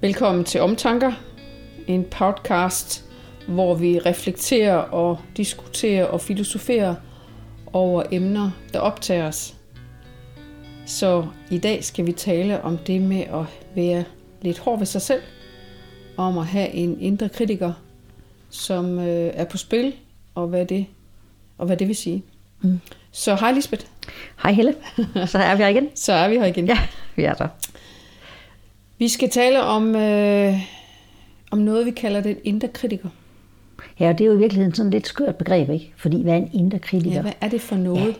Velkommen til Omtanker, en podcast, hvor vi reflekterer og diskuterer og filosoferer over emner, der optager os. Så i dag skal vi tale om det med at være lidt hård ved sig selv, om at have en indre kritiker, som øh, er på spil, og hvad det, og hvad det vil sige. Mm. Så hej Lisbeth. Hej Helle. Så er vi her igen. Så er vi her igen. Ja, vi er der. Vi skal tale om, øh, om noget, vi kalder den indre kritiker. Ja, og det er jo i virkeligheden sådan et lidt skørt begreb, ikke? Fordi hvad er en indre kritiker? Ja, hvad er det for noget? Ja.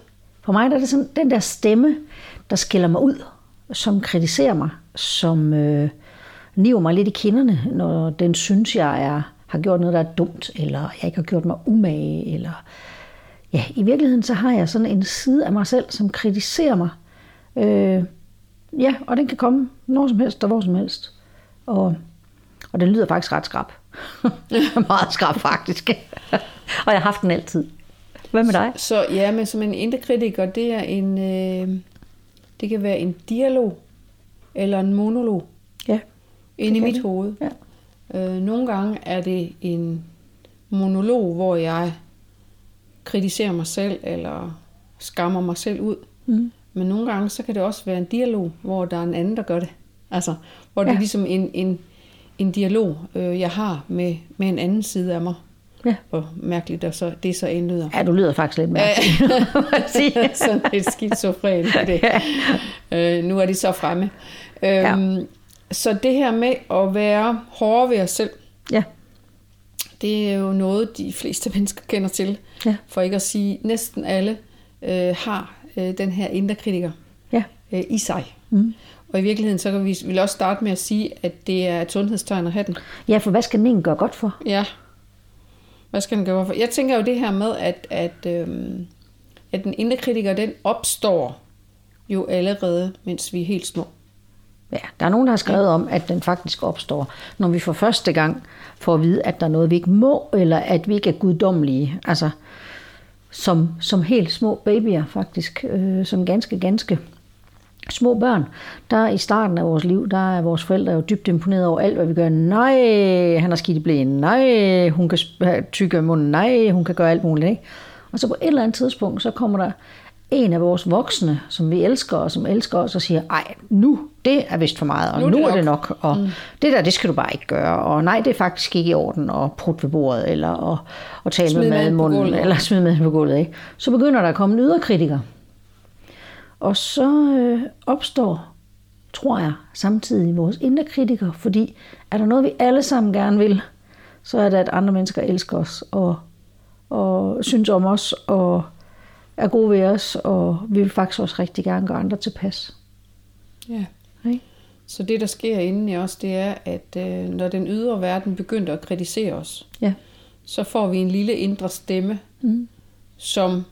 For mig der er det sådan den der stemme, der skiller mig ud, som kritiserer mig, som øh, niver mig lidt i kinderne, når den synes, jeg er, har gjort noget, der er dumt, eller jeg ikke har gjort mig umage, eller... Ja, i virkeligheden så har jeg sådan en side af mig selv, som kritiserer mig. Øh, ja, og den kan komme når som helst og hvor som helst. Og, og den lyder faktisk ret skrab. Meget skrab faktisk. og jeg har haft den altid. Hvad med dig? Så, så ja, men som en indre kritiker, det er en, øh, det kan være en dialog eller en monolog. Ja. Ind i mit hoved. Ja. Øh, nogle gange er det en monolog, hvor jeg kritiserer mig selv eller skammer mig selv ud. Mm. Men nogle gange, så kan det også være en dialog, hvor der er en anden, der gør det. Altså, hvor det ja. er ligesom en, en, en dialog, øh, jeg har med, med en anden side af mig. Ja. Hvor mærkeligt det så, det så indlyder. Ja, du lyder faktisk lidt mærkeligt. Sådan lidt skizofren det. Ja. Øh, nu er de så fremme. Øhm, ja. Så det her med at være hårde ved os selv, ja. det er jo noget, de fleste mennesker kender til. Ja. For ikke at sige, næsten alle øh, har øh, den her indre kritiker ja. øh, i sig. Mm. Og i virkeligheden, så kan vi vil også starte med at sige, at det er et sundhedstegn at have den. Ja, for hvad skal den gøre godt for? Ja, hvad skal den gøre for? Jeg tænker jo det her med, at, at, øhm, at den indre kritiker, den opstår jo allerede, mens vi er helt små. Ja, der er nogen, der har skrevet om, at den faktisk opstår, når vi for første gang får at vide, at der er noget, vi ikke må, eller at vi ikke er guddommelige. Altså, som, som helt små babyer faktisk, øh, som ganske, ganske små børn, der i starten af vores liv, der er vores forældre jo dybt imponeret over alt, hvad vi gør. Nej, han har skidt i blæen. Nej, hun kan tykke munden. Nej, hun kan gøre alt muligt. Ikke? Og så på et eller andet tidspunkt, så kommer der en af vores voksne, som vi elsker, og som elsker os, og siger, ej, nu, det er vist for meget, og nu, nu er det nok, og mm. det der, det skal du bare ikke gøre, og nej, det er faktisk ikke i orden at prutte ved bordet, eller at, at tale smid med mad i munden, eller smide med på gulvet. Ikke? Så begynder der at komme en yderkritiker. Og så øh, opstår, tror jeg, samtidig vores indre kritiker, fordi er der noget, vi alle sammen gerne vil, så er det, at andre mennesker elsker os, og, og synes om os, og er gode ved os, og vi vil faktisk også rigtig gerne gøre andre tilpas. Ja. Okay? Så det, der sker inden i os, det er, at øh, når den ydre verden begynder at kritisere os, ja. så får vi en lille indre stemme, mm. som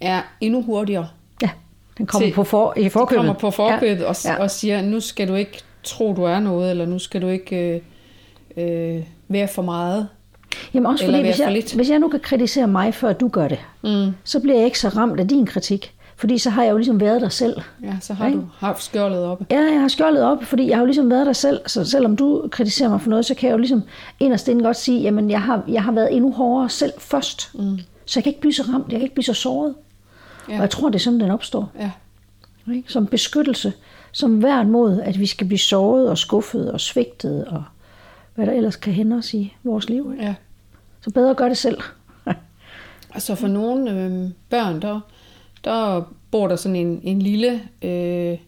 er endnu hurtigere. Ja, den kommer til, på for, i forkøbet. Den kommer på forkøbet ja. Og, ja. og siger, nu skal du ikke tro, du er noget, eller nu skal du ikke øh, øh, være for meget. Jamen også fordi, hvis jeg, hvis jeg nu kan kritisere mig, før du gør det, mm. så bliver jeg ikke så ramt af din kritik. Fordi så har jeg jo ligesom været der selv. Ja, så har ikke? du haft skjoldet oppe. Ja, jeg har skjoldet op, fordi jeg har jo ligesom været der selv. Så selvom du kritiserer mig for noget, så kan jeg jo ligesom inderst inden godt sige, jamen jeg har, jeg har været endnu hårdere selv først. Mm. Så jeg kan ikke blive så ramt, jeg kan ikke blive så såret. Ja. Og jeg tror, det er sådan, den opstår. Ja. Ikke? Som beskyttelse, som værn mod, at vi skal blive såret og skuffet og svigtet og hvad der ellers kan hænde os i vores liv. Ikke? Ja. Så bedre gør det selv. altså for nogle øh, børn, der, der bor der sådan en, en lille, øh,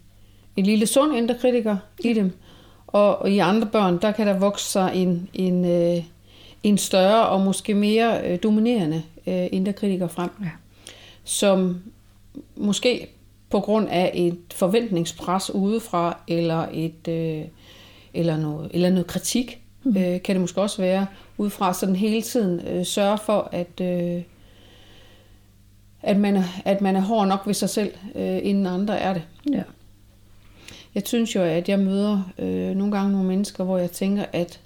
en lille sund indre kritiker i dem. Og, og i andre børn, der kan der vokse sig en, en, øh, en større og måske mere øh, dominerende øh, indre kritiker frem. Ja. Som måske på grund af et forventningspres udefra, eller et øh, eller noget, eller noget kritik, mm. øh, kan det måske også være, udefra sådan hele tiden øh, sørge for, at, øh, at, man er, at man er hård nok ved sig selv, øh, inden andre er det. Ja. Jeg synes jo, at jeg møder øh, nogle gange nogle mennesker, hvor jeg tænker, at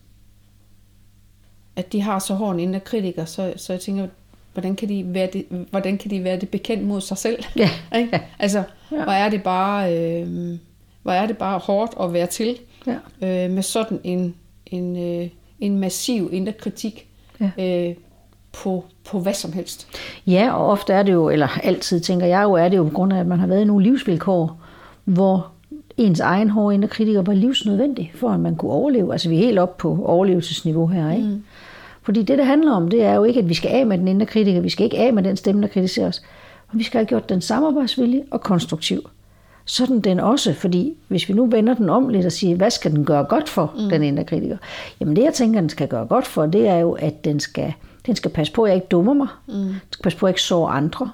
at de har så hård en indre kritiker, så, så jeg tænker, hvordan kan, de være det, hvordan kan de være det bekendt mod sig selv? Ja, Ikke? ja. Altså, Ja. hvor er det bare, øh, hvor er det bare hårdt at være til Ja. øh, med sådan en, en, øh, en massiv indre kritik Ja. øh, på, på hvad som helst. Ja, og ofte er det jo, eller altid tænker jeg jo, er det jo på grund af, at man har været i nogle livsvilkår, hvor ens egen hårde indre kritiker var livsnødvendig, for at man kunne overleve. Altså vi er helt op på overlevelsesniveau her, ikke? Mm. Fordi det, det handler om, det er jo ikke, at vi skal af med den indre kritiker, vi skal ikke af med den stemme, der kritiserer os, men vi skal have gjort den samarbejdsvillig og konstruktiv. Sådan den også, fordi hvis vi nu vender den om lidt og siger, hvad skal den gøre godt for, mm. den indre kritiker? Jamen det, jeg tænker, den skal gøre godt for, det er jo, at den skal, den skal passe på, at jeg ikke dummer mig. Mm. Den skal passe på, at jeg ikke sår andre.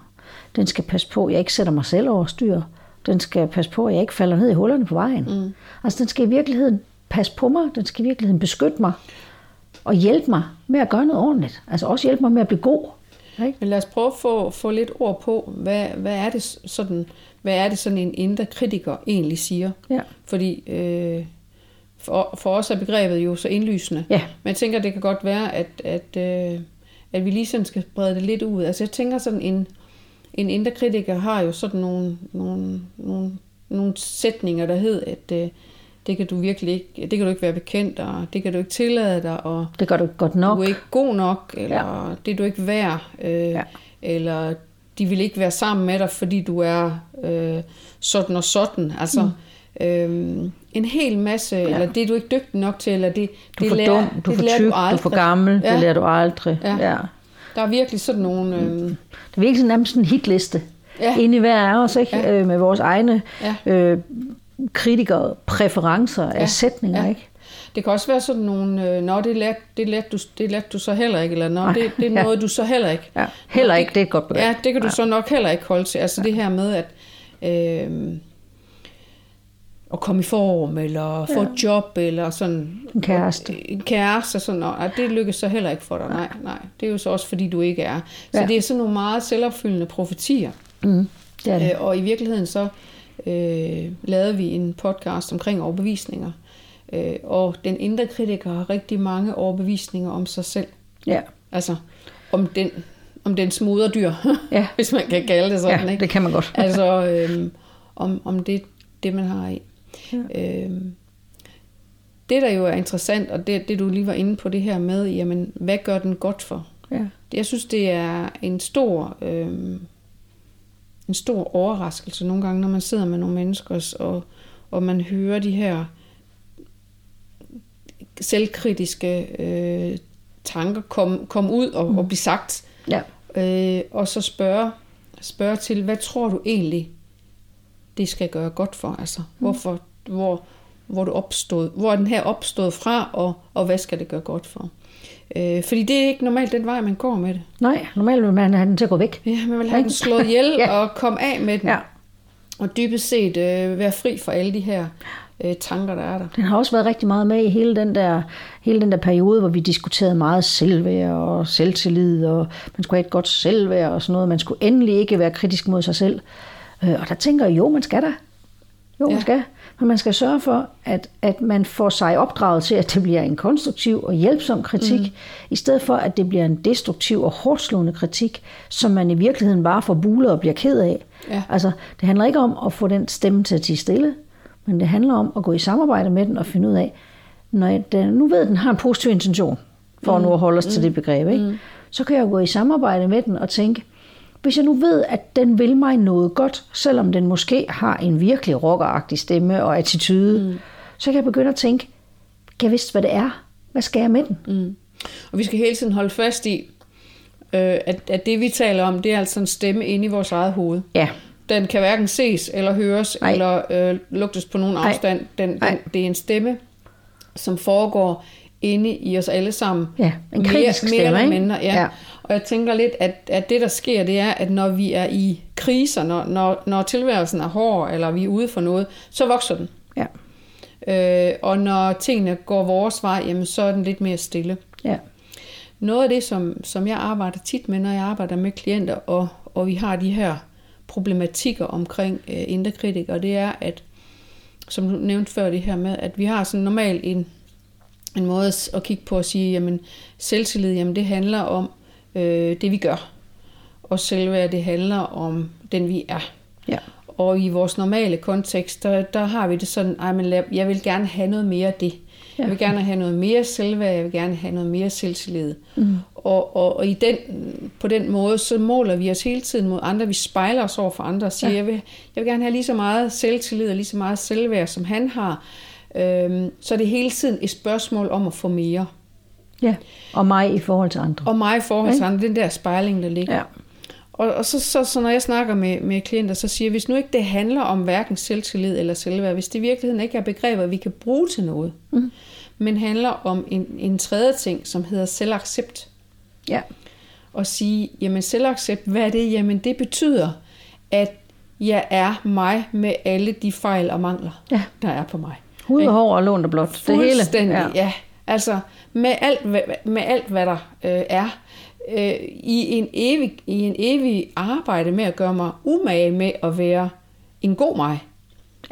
Den skal passe på, at jeg ikke sætter mig selv over styr. Den skal passe på, at jeg ikke falder ned i hullerne på vejen. Mm. Altså den skal i virkeligheden passe på mig, den skal i virkeligheden beskytte mig og hjælpe mig med at gøre noget ordentligt. Altså også hjælpe mig med at blive god. Ikke? Men lad os prøve at få, få lidt ord på, hvad, hvad, er det sådan, hvad er det sådan en indre kritiker egentlig siger? Ja. Fordi øh, for, for os er begrebet jo så indlysende. Ja. Men jeg tænker, det kan godt være, at, at, øh, at vi lige sådan skal brede det lidt ud. Altså jeg tænker sådan, en, en indre kritiker har jo sådan nogle, nogle, nogle, nogle sætninger, der hed, at øh, det kan du virkelig ikke, det kan du ikke være bekendt, og det kan du ikke tillade dig, og Det gør du godt nok. du er ikke god nok, eller ja. det er du ikke værd, øh, Ja. eller de vil ikke være sammen med dig, fordi du er øh, sådan og sådan. Altså, mm. øhm, en hel masse, ja. eller det er du ikke dygtig nok til, eller det, Du det for lærer, dum, du det for lærer tyk, du, er aldrig. for gammel, ja. Det lærer du aldrig. Ja. Ja. Der er virkelig sådan nogle... Øhm, Det er virkelig sådan nærmest sådan en hitliste. Ja. Inde i hver af os, ikke? Ja. Øh, med vores egne Ja. øh, kritikere, præferencer af Ja. sætninger. Ja. Ikke? det kan også være sådan nogle, øh, nå, det lærte, det, lærte du, det lærte du så heller ikke, eller nå, det, det er Ja. noget, du så heller ikke. Ja. Heller Nå, ikke, det er et godt begreb. Ja, det kan du så nok heller ikke holde til. Altså det her med, at øh, at komme i form, eller få et job, eller sådan... En kæreste. En kæreste, sådan, og at det lykkes så heller ikke for dig. Nej, nej. Det er jo så også, fordi du ikke er. Så Ja. det er sådan nogle meget selvopfyldende profetier. Mm, det er det. Øh, og i virkeligheden så øh, lavede vi en podcast omkring overbevisninger. Øh, og den indre kritiker har rigtig mange overbevisninger om sig selv. Ja. Altså om den om den smoderdyr, Ja. hvis man kan kalde det sådan. Ja, ikke? det kan man godt. altså øhm, om, om det, det, man har i. Ja. Øhm, det, der jo er interessant, og det, det du lige var inde på det her med, jamen, hvad gør den godt for? Ja. Jeg synes, det er en stor, øhm, en stor overraskelse nogle gange, når man sidder med nogle mennesker, og, og man hører de her selvkritiske øh, tanker komme kom ud og, mm. og blive sagt. Ja. Øh, og så spørge, spørge til, hvad tror du egentlig, det skal gøre godt for? Altså, mm. hvorfor, hvor, hvor, du opstod, hvor er den her opstået fra, og, og hvad skal det gøre godt for? Øh, fordi det er ikke normalt den vej, man går med det. Nej, normalt vil man have den til at gå væk. Ja, man vil have den slået ihjel Ja. og komme af med den. Ja. Og dybest set øh, være fri for alle de her øh, tanker, der er der. Den har også været rigtig meget med i hele den der, hele den der periode, hvor vi diskuterede meget selvværd og selvtillid, og man skulle have et godt selvværd og sådan noget. Man skulle endelig ikke være kritisk mod sig selv. Øh, Og der tænker jeg, jo, man skal da. Jo, man Ja. skal. Men man skal sørge for, at, at man får sig opdraget til, at det bliver en konstruktiv og hjælpsom kritik, mm. i stedet for, at det bliver en destruktiv og hårdslående kritik, som man i virkeligheden bare får buler og bliver ked af. Ja. Altså, det handler ikke om at få den stemme til at tige stille, men det handler om at gå i samarbejde med den og finde ud af, når jeg, den, nu ved, at den har en positiv intention, for mm. nu at holde os mm. til det begreb, ikke? Mm. så kan jeg jo gå i samarbejde med den og tænke, hvis jeg nu ved, at den vil mig noget godt, selvom den måske har en virkelig rockeragtig stemme og attitude, mm. så kan jeg begynde at tænke, kan jeg vidste, hvad det er? Hvad skal jeg med den? Mm. Og vi skal hele tiden holde fast i, øh, at, at det vi taler om, det er altså en stemme inde i vores eget hoved. Ja, Den kan hverken ses eller høres. Nej. eller øh, lugtes på nogen afstand. Den, den, det er en stemme, som foregår inde i os alle sammen. Ja, en kritisk mere, stemme, mere eller ikke? mindre, ja. Ja. ja. Og jeg tænker lidt, at, at det der sker, det er, at når vi er i kriser, når, når, når tilværelsen er hård, eller vi er ude for noget, så vokser den. ja, Øh, og når tingene går vores vej, jamen, så er den lidt mere stille. ja, Noget af det, som, som jeg arbejder tit med, når jeg arbejder med klienter, og, og vi har de her problematikker omkring øh, indre kritikere, det er, at, som du nævnte før det her med, at vi har sådan normalt en, en måde at- kigge på at sige, jamen selvtillid, jamen det handler om øh, det, vi gør. Og selvværd, det handler om den, vi er. Ja. Og i vores normale kontekst, der, der har vi det sådan, ej, men lad- jeg vil gerne have noget mere af det. Ja. Jeg vil gerne have noget mere selvværd, jeg vil gerne have noget mere selvtillid. Mm. Og, og, og i den, på den måde, så måler vi os hele tiden mod andre. Vi spejler os over for andre og siger, ja. jeg, vil, jeg vil gerne have lige så meget selvtillid og lige så meget selvværd, som han har. Øhm, så er det hele tiden et spørgsmål om at få mere. Ja. Og mig i forhold til andre. Og mig i forhold til andre, den der spejling, der ligger. Ja. Og, og så, så, så når jeg snakker med, med klienter, så siger jeg, hvis nu ikke det handler om hverken selvtillid eller selvværd, hvis det i virkeligheden ikke er begreber, vi kan bruge til noget, mm. men handler om en, en tredje ting, som hedder selvaccept, Ja. og sige, jamen selvaccept, hvad er det? Jamen det betyder, at jeg er mig med alle de fejl og mangler, Ja. der er på mig. Hud og hår og lånt og blot. Det hele. Fuldstændig, ja. ja. Altså med alt, med alt hvad der øh, er, øh, i, en evig, i en evig arbejde med at gøre mig umage med at være en god mig.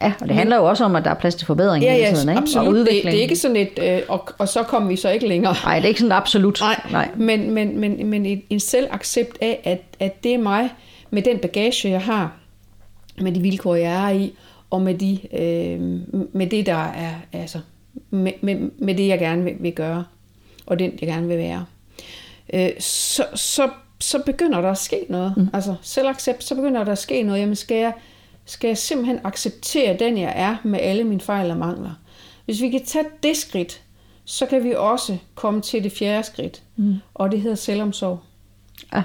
Ja, og det handler jo også om, at der er plads til forbedring Ja, hele tiden, ikke? absolut. Og Det, udvikling. det er ikke sådan et, øh, og, og så kommer vi så ikke længere. Nej, det er ikke sådan absolut. Nej, Nej. Men, men, men, men en, en selvaccept af, at, at det er mig, med den bagage, jeg har, med de vilkår, jeg er i, og med, de, øh, med det, der er, altså, med, med, med det, jeg gerne vil, vil gøre, og den, jeg gerne vil være. Øh, så, så, så begynder der at ske noget. Mm. Altså selvaccept, så begynder der at ske noget. Jamen skal jeg, skal jeg simpelthen acceptere den, jeg er, med alle mine fejl og mangler. Hvis vi kan tage det skridt, så kan vi også komme til det fjerde skridt, mm. og det hedder selvomsorg. Ja.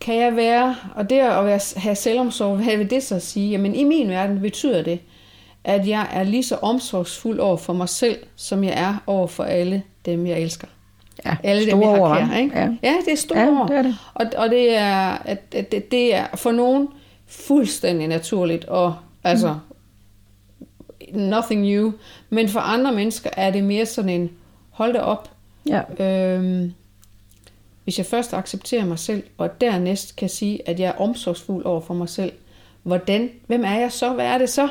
Kan jeg være, og det at være, have selvomsorg, hvad vil det så sige? Jamen i min verden betyder det, at jeg er lige så omsorgsfuld over for mig selv, som jeg er over for alle dem, jeg elsker. Ja, Alle dem, store jeg ord, har hva'? kær, ikke? Ja. ja, det er store Ja, det er det. Og, og det er, at, at det, det er for nogen fuldstændig naturligt, og altså, nothing new. Men for andre mennesker er det mere sådan en, hold da op, Ja. Øhm, hvis jeg først accepterer mig selv, og dernæst kan sige, at jeg er omsorgsfuld over for mig selv, hvordan, hvem er jeg så? Hvad er det så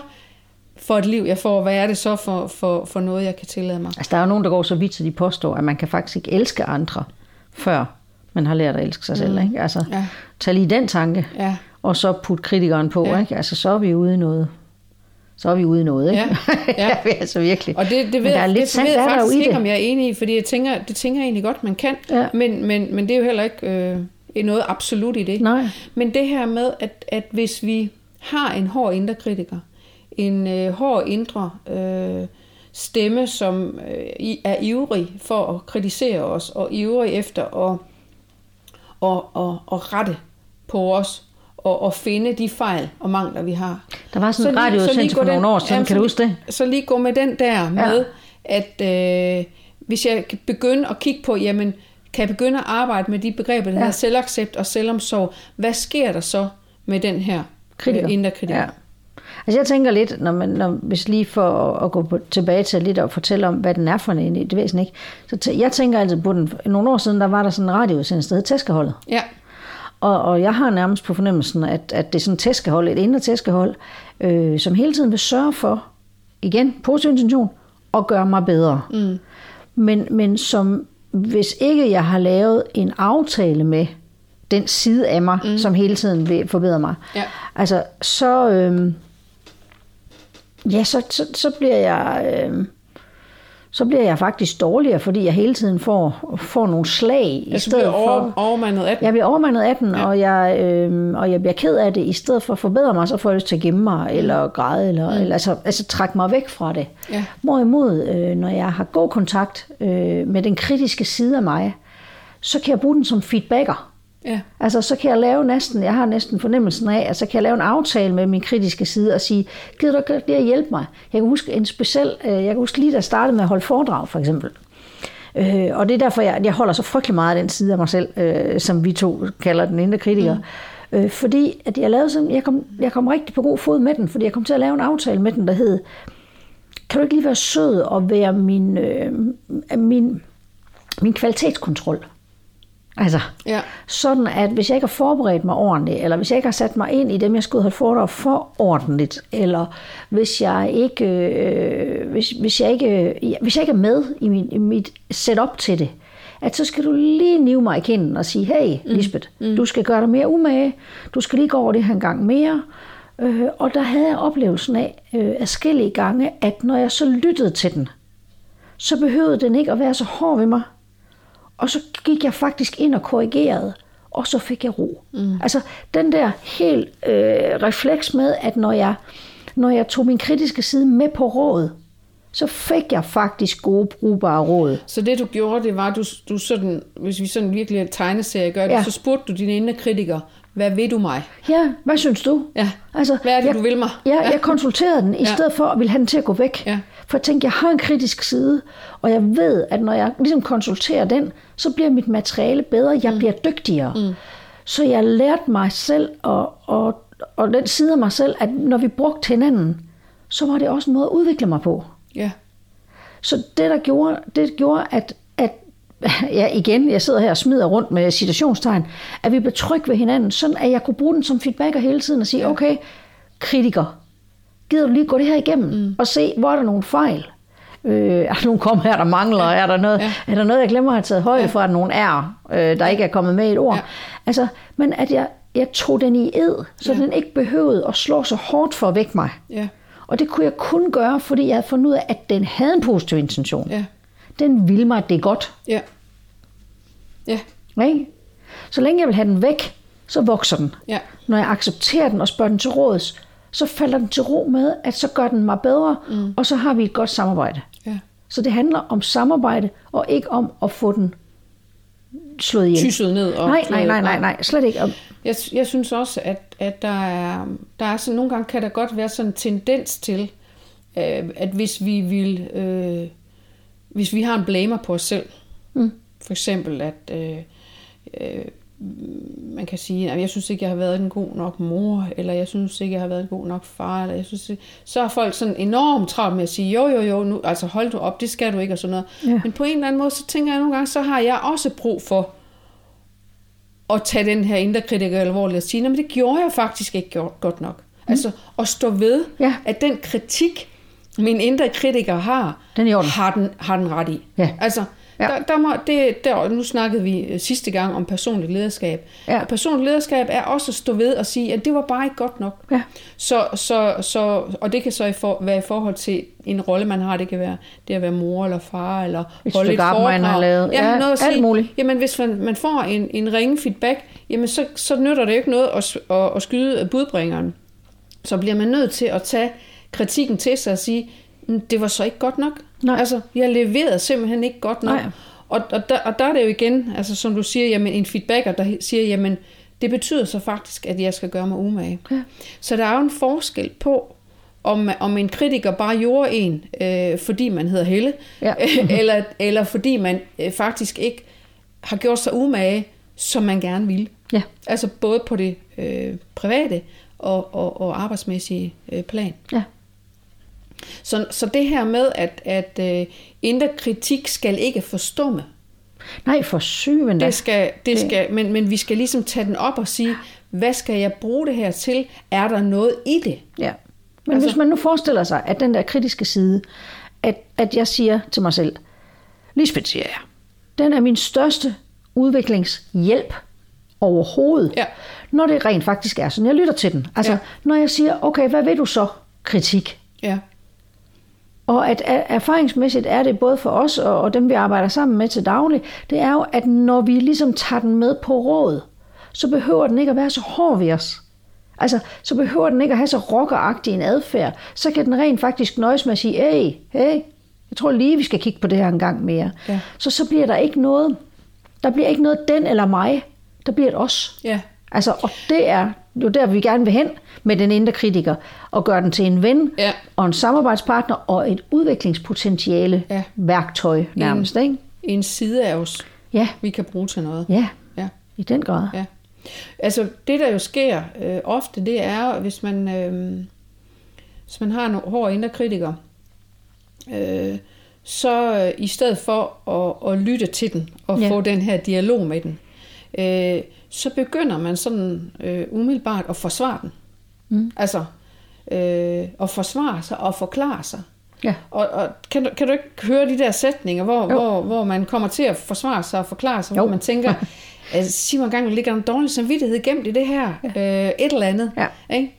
for et liv, jeg får? Hvad er det så for, for, for noget, jeg kan tillade mig? Altså, der er jo nogen, der går så vidt, så de påstår, at man kan faktisk ikke elske andre, før man har lært at elske sig selv. Ikke? Altså, Ja. tag lige den tanke, Ja. og så put kritikeren på. Ja. Ikke? Altså, så er vi ude i noget. Så er vi ude i noget, ikke? Ja, ja. altså virkelig. Og det, det ved, der er lidt det sandt, ved jeg der faktisk ikke, det. om jeg er enig i, fordi jeg tænker, det tænker jeg egentlig godt, man kan. Ja. Men, men, men det er jo heller ikke øh, noget absolut i det. Nej. Men det her med, at, at hvis vi har en hård indre kritiker, en øh, hård indre øh, stemme, som øh, er ivrig for at kritisere os, og ivrig efter at, at, at, at rette på os, og, og finde de fejl og mangler, vi har. Der var sådan en radioudsendelse for nogle den- år siden, jamen, kan du huske det? Så lige gå med den der med, at øh, hvis jeg kan begynde at kigge på, jamen, kan jeg begynde at arbejde med de begreber, der ja. hedder selvaccept og selvomsorg, hvad sker der så med den her Kritiker. øh, indre kritiker? Ja. Altså jeg tænker lidt, når man, når, hvis lige for at, at gå på, tilbage til lidt og fortælle om, hvad den er for en, det væsen ikke. Så tæ- jeg tænker altid på den, nogle år siden, der var der sådan en radioudsendelse, der hed Tæskeholdet. ja. Og, og jeg har nærmest på fornemmelsen, at, at det er sådan et tæskehold, et indre tæskehold, øh, som hele tiden vil sørge for, igen, positiv intention, at gøre mig bedre. Mm. Men, men som, hvis ikke jeg har lavet en aftale med den side af mig, mm. som hele tiden vil forbedre mig, Ja. altså så, øh, ja, så, så, så bliver jeg... Øh, så bliver jeg faktisk dårligere, fordi jeg hele tiden får, får nogle slag i Jeg stedet bliver for... over, overmandet af den. Jeg bliver overmandet af den, ja. og, jeg, øh, og jeg bliver ked af det. I stedet for at forbedre mig, så får jeg lyst til at gemme mig, eller græde, eller, mm. eller altså, altså trække mig væk fra det. Ja. Hvorimod, øh, når jeg har god kontakt øh, med den kritiske side af mig, så kan jeg bruge den som feedbacker. Ja. Altså, så kan jeg lave næsten, jeg har næsten fornemmelsen af, at så kan jeg lave en aftale med min kritiske side og sige, gider du ikke lige at hjælpe mig? Jeg kan huske en speciel, øh, jeg kan huske lige da jeg startede med at holde foredrag, for eksempel. Øh, og det er derfor, jeg, jeg holder så frygtelig meget af den side af mig selv, øh, som vi to kalder den indre kritiker. Mm. Øh, fordi at jeg, lavede sådan, jeg, kom, jeg kom rigtig på god fod med den, fordi jeg kom til at lave en aftale med den, der hed, kan du ikke lige være sød og være min, øh, min, min kvalitetskontrol? Altså, Ja. sådan at hvis jeg ikke har forberedt mig ordentligt, eller hvis jeg ikke har sat mig ind i dem, jeg skulle have foredrag for ordentligt, eller hvis jeg ikke, øh, hvis, hvis jeg ikke, hvis jeg ikke er med i, min, i mit setup til det, at så skal du lige nive mig i kinden og sige, hey Lisbeth, mm. du skal gøre dig mere umage, du skal lige gå over det her en gang mere. Øh, og der havde jeg oplevelsen af øh, adskillige gange, at når jeg så lyttede til den, så behøvede den ikke at være så hård ved mig. Og så gik jeg faktisk ind og korrigerede, og så fik jeg ro. Mm. Altså den der helt øh, refleks med, at når jeg, når jeg tog min kritiske side med på råd, så fik jeg faktisk gode, brugbare råd. Så det du gjorde, det var, du, du sådan, hvis vi sådan virkelig en tegneserie gør det, Ja. så spurgte du dine indre kritikere, hvad vil du mig? Ja, hvad synes du? Ja. Altså, Hvad er det, jeg, du vil mig? Ja, jeg konsulterede den, i Ja. stedet for at ville have den til at gå væk. Ja. For jeg tænkte, jeg har en kritisk side, og jeg ved, at når jeg ligesom konsulterer den, så bliver mit materiale bedre, jeg mm. bliver dygtigere. Mm. Så jeg lærte mig selv, og, og, og den side af mig selv, at når vi brugte hinanden, så var det også en måde at udvikle mig på. Ja. Så det, der gjorde, det gjorde, at, at ja, igen, jeg sidder her og smider rundt med citationstegn, at vi blev trygge ved hinanden, sådan at jeg kunne bruge den som feedbacker hele tiden og sige, ja. okay, kritiker, gider du lige gå det her igennem mm. og se, hvor er der nogle fejl? Øh, er der nogle kom her, der mangler? Ja. Er, der noget, Ja. er der noget, jeg glemmer at have taget højde ja. for, at nogle er, øh, der ja. ikke er kommet med i et ord? Ja. Altså, men at jeg, jeg tog den i ed, så Ja. den ikke behøvede at slå så hårdt for at vække mig. Ja. Og det kunne jeg kun gøre, fordi jeg havde fundet ud af, at den havde en positiv intention. Ja. Den ville mig det godt. Ja. Ja. Ikke? Så længe jeg vil have den væk, så vokser den. Ja. Når jeg accepterer den og spørger den til råds, så falder den til ro med, at så gør den mig bedre, mm. og så har vi et godt samarbejde. Ja. Så det handler om samarbejde, og ikke om at få den slået ihjel. Tysset ned. Og Nej, nej, nej, nej, nej, slet ikke. Jeg, jeg synes også, at, at der er, der er sådan, nogle gange kan der godt være sådan en tendens til, øh, at hvis vi vil, øh, hvis vi har en blamer på os selv, mm. for eksempel at øh, øh, man kan sige, at jeg synes ikke, jeg har været en god nok mor, eller jeg synes ikke, jeg har været en god nok far, eller jeg synes, ikke- så er folk sådan enormt travlt med at sige, jo, jo, jo, nu, altså hold du op, det skal du ikke, og sådan noget. Ja. Men på en eller anden måde, så tænker jeg nogle gange, så har jeg også brug for at tage den her indre kritiker alvorligt og sige, "Nå, men det gjorde jeg faktisk ikke godt nok. Mm. Altså at stå ved, Ja. at den kritik, min indre kritiker har, Den har, den, har den ret i. Ja. Altså, Ja. der, der må, det, der, nu snakkede vi øh, sidste gang om personligt lederskab. Ja. Og personligt lederskab er også at stå ved og sige, at det var bare ikke godt nok. Ja. Så, så, så, og det kan så i for, være i forhold til en rolle, man har. Det kan være det at være mor eller far, eller Et holde et arbejde, man foredrag. har lavet. Ja, Ja, noget at alt sige, muligt. Jamen, hvis man, man får en, en ringe feedback, jamen så, så nytter det jo ikke noget at, at, at skyde budbringeren. Så bliver man nødt til at tage kritikken til sig og sige, "Mm, det var så ikke godt nok. Nej. Altså, jeg leverede simpelthen ikke godt nok. Nej. Og, og, der, og der er det jo igen, altså som du siger, jamen en feedbacker, der siger, jamen det betyder så faktisk, at jeg skal gøre mig umage. Ja. Så der er jo en forskel på, om, om en kritiker bare gjorde en, øh, fordi man hedder Helle, Ja. eller, eller fordi man øh, faktisk ikke har gjort sig umage, som man gerne ville. Ja. Altså både på det øh, private og, og, og arbejdsmæssige øh, plan. Ja. Så, så det her med, at, at øh, indre kritik skal ikke forstumme. Nej, for syvende. Det skal, det skal, men, men vi skal ligesom tage den op og sige, hvad skal jeg bruge det her til? Er der noget i det? Ja. Men altså, hvis man nu forestiller sig, at den der kritiske side, at, at jeg siger til mig selv, Lisbeth siger jeg, den er min største udviklingshjælp overhovedet, Ja. når det rent faktisk er sådan, jeg lytter til den. Altså, ja. når jeg siger, okay, hvad vil du så? Kritik. Ja. Og at er- erfaringsmæssigt er det både for os og, og dem, vi arbejder sammen med til daglig, det er jo, at når vi ligesom tager den med på råd, så behøver den ikke at være så hård ved os. Altså, så behøver den ikke at have så rockeragtig en adfærd. Så kan den rent faktisk nøjes med at sige, hey, hey, jeg tror lige, vi skal kigge på det her en gang mere. Ja. Så så bliver der ikke noget, der bliver ikke noget den eller mig, der bliver et os. Ja. Altså, og det er jo der, vi gerne vil hen med den indre kritiker, og gøre den til en ven, Ja. og en samarbejdspartner, og et udviklingspotentiale Ja. værktøj nærmest, ikke? En side af os, Ja, vi kan bruge til noget. ja, Ja. i den grad. Ja. Altså, det der jo sker øh, ofte, det er, hvis man, øh, hvis man har en hård indre kritiker, øh, så øh, i stedet for at, at lytte til den og ja. få den her dialog med den, øh, så begynder man sådan øh, umiddelbart at forsvare den. Mm. Altså, øh, at forsvare sig og forklare sig. Ja. Og, og kan, du, kan du ikke høre de der sætninger, hvor, Jo. hvor, hvor man kommer til at forsvare sig og forklare sig, Jo. hvor man tænker, altså, sig mig engang, der ligger en dårlig samvittighed gemt i det her, ja. øh, et eller andet. Ja. Ikke?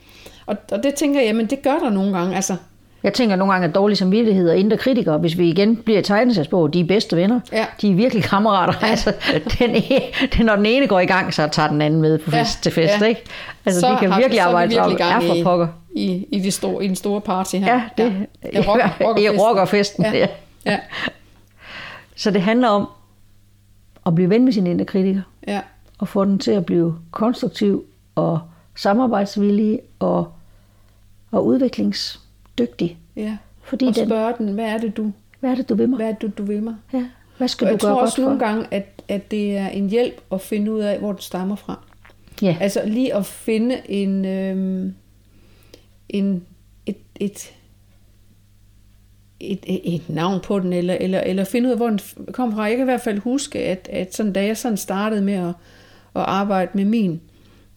Og, og det tænker jeg, jamen det gør der nogle gange. Altså, Jeg tænker nogle gange, at dårlig samvittighed og indre kritikere, hvis vi igen bliver i tegnesætsbog, de er bedste venner. Ja. De er virkelig kammerater. Ja. Altså, den, ene, den, når den ene går i gang, så tager den anden med på Ja, fest til fest. ja. Ikke? Altså, så de kan virkelig så vi arbejde sammen. virkelig gang i- pokker. I, i, det store, i den store party her. Ja, det, ja. i rockerfesten. Ja. Ja. Ja. Så det handler om at blive ven med sin indre kritiker, ja. og få den til at blive konstruktiv og samarbejdsvillig og, og udviklingsdygtig. ja. Fordi og den, spørge den, hvad er det, du, hvad er det, du vil mig? hvad er det, du vil mig? Ja. Hvad skal Og du jeg gøre tror også for? nogle gange, at, at det er en hjælp at finde ud af, hvor det stammer fra. Ja. Altså lige at finde en, øhm, en et, et, et, et, et navn på den, eller, eller, eller finde ud af, hvor den kom fra. Jeg kan i hvert fald huske, at, at sådan, da jeg sådan startede med at, at arbejde med min,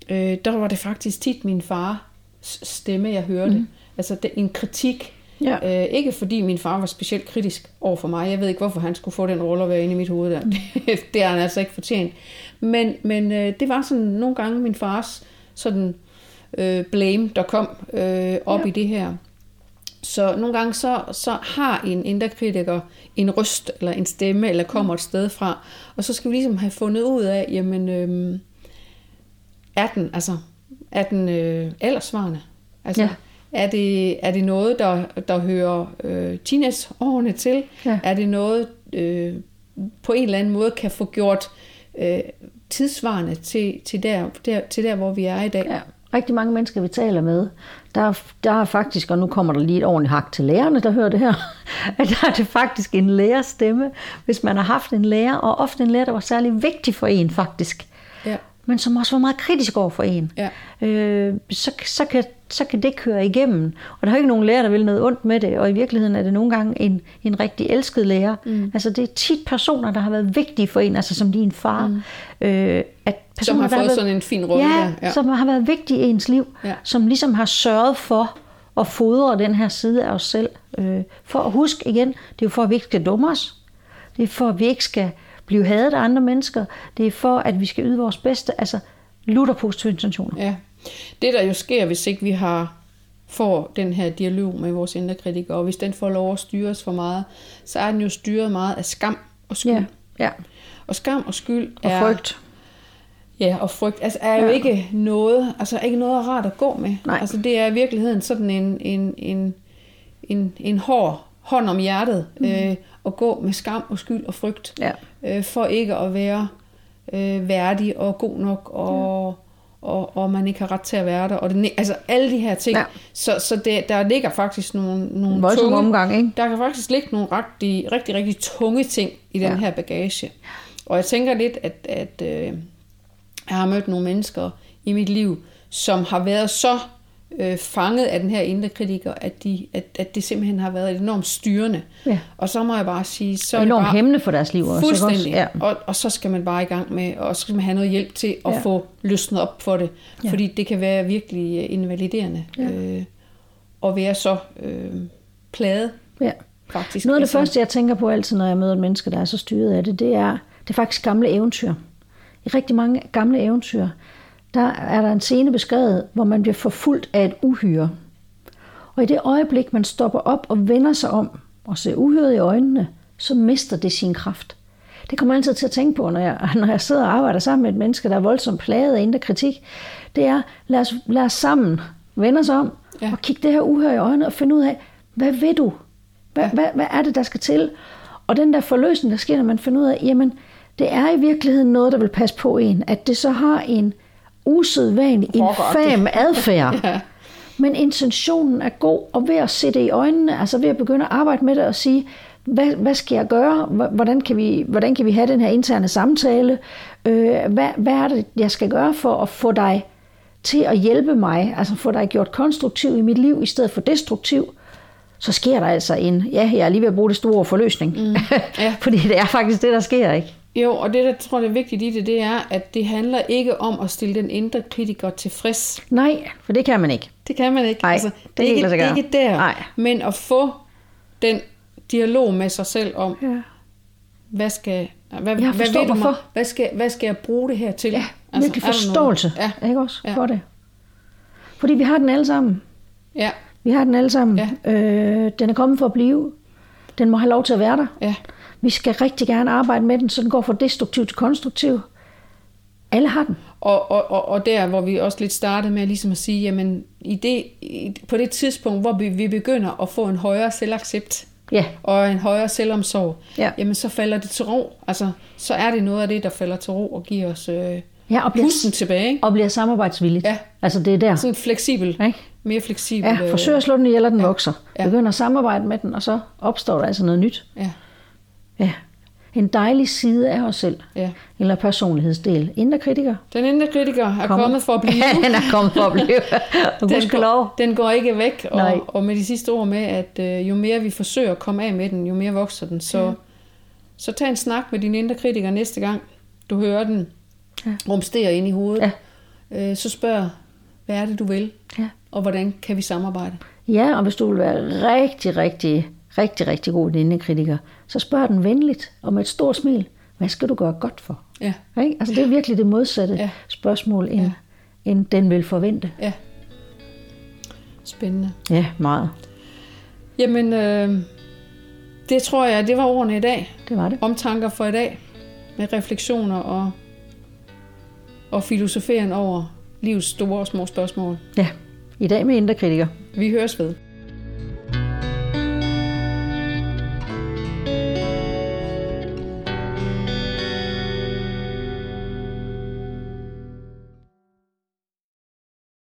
øh, der var det faktisk tit min fars stemme, jeg hørte. Mm. Altså det, en kritik. Ja. Øh, ikke fordi min far var specielt kritisk over for mig. Jeg ved ikke, hvorfor han skulle få den rolle at være inde i mit hoved der. det har han altså ikke fortjent. Men, men øh, det var sådan nogle gange min fars sådan øh, blame, der kom øh, op ja. i det her. Så nogle gange så, så har en indre kritiker en røst eller en stemme, eller kommer et sted fra, og så skal vi ligesom have fundet ud af, jamen, øhm, er den, altså, er den øh, aldersvarende? Altså, Ja. Er, det, er det noget, der, der hører øh, teenageårene til? Ja. Er det noget, øh, på en eller anden måde kan få gjort øh, tidsvarende til, til, der, der, til der, hvor vi er i dag? Ja. Rigtig mange mennesker, vi taler med, der, er- der er faktisk, og nu kommer der lige et ordentligt hak til lærerne, der hører det her, at der er det faktisk en lærerstemme, hvis man har haft en lærer, og ofte en lærer, der var særlig vigtig for en faktisk, Ja. Men som også var meget kritisk over for en. Ja. Øh, så, så, kan, så kan det køre igennem. Og der er jo ikke nogen lærer, der vil noget ondt med det, og i virkeligheden er det nogle gange en, en rigtig elsket lærer. Mm. Altså det er tit personer, der har været vigtige for en, altså som din far. Mm. Øh, at personer, har der fået været, sådan en fin rolle ja. Ja, som har været vigtige i ens liv, Ja. som ligesom har sørget for at fodre den her side af os selv. Øh, for at huske igen, det er jo for, at vi ikke skal dumme os. Det er for, at vi ikke skal blive hadet af andre mennesker. Det er for, at vi skal yde vores bedste. Altså, lutter positive intentioner. Ja. Det der jo sker, hvis ikke vi har får den her dialog med vores indre kritikere, og hvis den får lov at styres for meget, så er den jo styret meget af skam og skyld. Ja, ja. Og skam og skyld Og er, frygt. Ja, og frygt altså, er jo Ja. ikke noget, altså ikke noget rart at gå med. Nej. Altså det er i virkeligheden sådan en, en, en, en, en hård hånd om hjertet mm. øh, at gå med skam og skyld og frygt, Ja. Øh, for ikke at være øh, værdig og god nok, og, ja. og, og man ikke har ret til at være der. Og det, altså alle de her ting. Ja. Så, så det, der ligger faktisk nogle, nogle voldsom tunge, omgang, ikke? der kan faktisk ligge nogle rigtig, rigtig, rigtig tunge ting i den Ja. her bagage. Og jeg tænker lidt, at, at øh, jeg har mødt nogle mennesker i mit liv, som har været så øh, fanget af den her indre kritiker, at, de, at, at det simpelthen har været enormt styrende. Ja. Og så må jeg bare sige, så Og er det enormt hæmmende for deres liv også. ikke også? fuldstændig. Ja. Og, og så skal man bare i gang med, og så skal man have noget hjælp til at Ja. få løsnet op for det. Ja. Fordi det kan være virkelig øh, invaliderende Ja. øh, at være så øh, plaget, ja. faktisk. Noget af det Altså, første, jeg tænker på altid, når jeg møder et menneske, der er så styret af det, det er, det er faktisk gamle eventyr. I rigtig mange gamle eventyr, der er der en scene beskrevet, hvor man bliver forfulgt af et uhyre. Og i det øjeblik, man stopper op og vender sig om og ser uhyret i øjnene, så mister det sin kraft. Det kommer jeg altid til at tænke på, når jeg, når jeg sidder og arbejder sammen med et menneske, der er voldsomt plaget af indre kritik. Det er, lad os, lad os sammen vende os om Ja. og kigge det her uhyre i øjnene og finde ud af, hvad vil du? Hvad, ja. hvad, hvad er det, der skal til? Og den der forløsning, der sker, når man finder ud af, jamen, det er i virkeligheden noget, der vil passe på en. At det så har en usædvanlig, infam adfærd. Ja. Men intentionen er god, og ved at se det i øjnene, altså ved at begynde at arbejde med det og sige, hvad, hvad skal jeg gøre? Hvordan kan, vi, hvordan kan vi have den her interne samtale? Øh, hvad, hvad er det, jeg skal gøre for at få dig til at hjælpe mig? Altså få dig gjort konstruktiv i mit liv, i stedet for destruktiv? Så sker der altså en, ja, jeg er lige ved at bruge det store ord, forløsning. Mm, ja. Fordi det er faktisk det, der sker, ikke? Jo, og det, der tror jeg, det er vigtigt i det, det er, at det handler ikke om at stille den indre kritiker tilfreds. Nej, for det kan man ikke. Det kan man ikke. Nej, altså, det det, er ikke, ikke det er der. Nej. Men at få den dialog med sig selv om, Ja. hvad skal, hvad, Jeg hvad, ved du mig? Hvad, skal, hvad skal jeg bruge det her til? Ja, altså, virkelig forståelse. Ja, Ikke også? Ja. For det. Fordi vi har den alle sammen. ja, Vi har den alle sammen. Ja. Øh, den er kommet for at blive. Den må have lov til at være der. ja, Vi skal rigtig gerne arbejde med den, så den går fra destruktiv til konstruktiv. Alle har den. Og, og, og, og der, hvor vi også lidt startede med ligesom at sige, jamen i det, i, på det tidspunkt, hvor vi, vi begynder at få en højere selvaccept, Ja, og en højere selvomsorg, Ja. jamen så falder det til ro. Altså, så er det noget af det, der falder til ro og giver os øh, ja og, bliver, pusten tilbage. Ikke? og bliver samarbejdsvilligt. Ja. Altså det er der. Sådan fleksibel, Ikke? mere fleksibel. Ja, forsøg at slå den ihjel, og den ja. vokser. Ja. Begynder at samarbejde med den, og så opstår der altså noget nyt. Ja, Ja. En dejlig side af os selv. ja. Eller personlighedsdel. Indre kritiker. Den indre kritiker er Kommer. kommet for at blive. Ja, den er kommet for at blive. Den, går, den går ikke væk, Nej. og, og med de sidste ord med, at øh, jo mere vi forsøger at komme af med den, jo mere vokser den. Så, ja. så tag en snak med din indre kritiker næste gang, du hører den Ja. rumstere ind i hovedet. Ja. Øh, så spørg, hvad er det, du vil, Ja. og hvordan kan vi samarbejde? Ja, og hvis du vil være rigtig, rigtig, rigtig, rigtig god indre kritiker, så spørg den venligt og med et stort smil, hvad skal du gøre godt for? Ja, Ikke? Altså det er virkelig det modsatte Ja. spørgsmål, end, Ja. end den vil forvente. ja. Spændende. Ja, meget. Jamen, øh, det tror jeg, det var ordene i dag. Det var det. Omtanker for i dag. Med refleksioner og, og filosoferen over livets store og små spørgsmål. Ja, i dag med indre kritiker. Vi høres ved.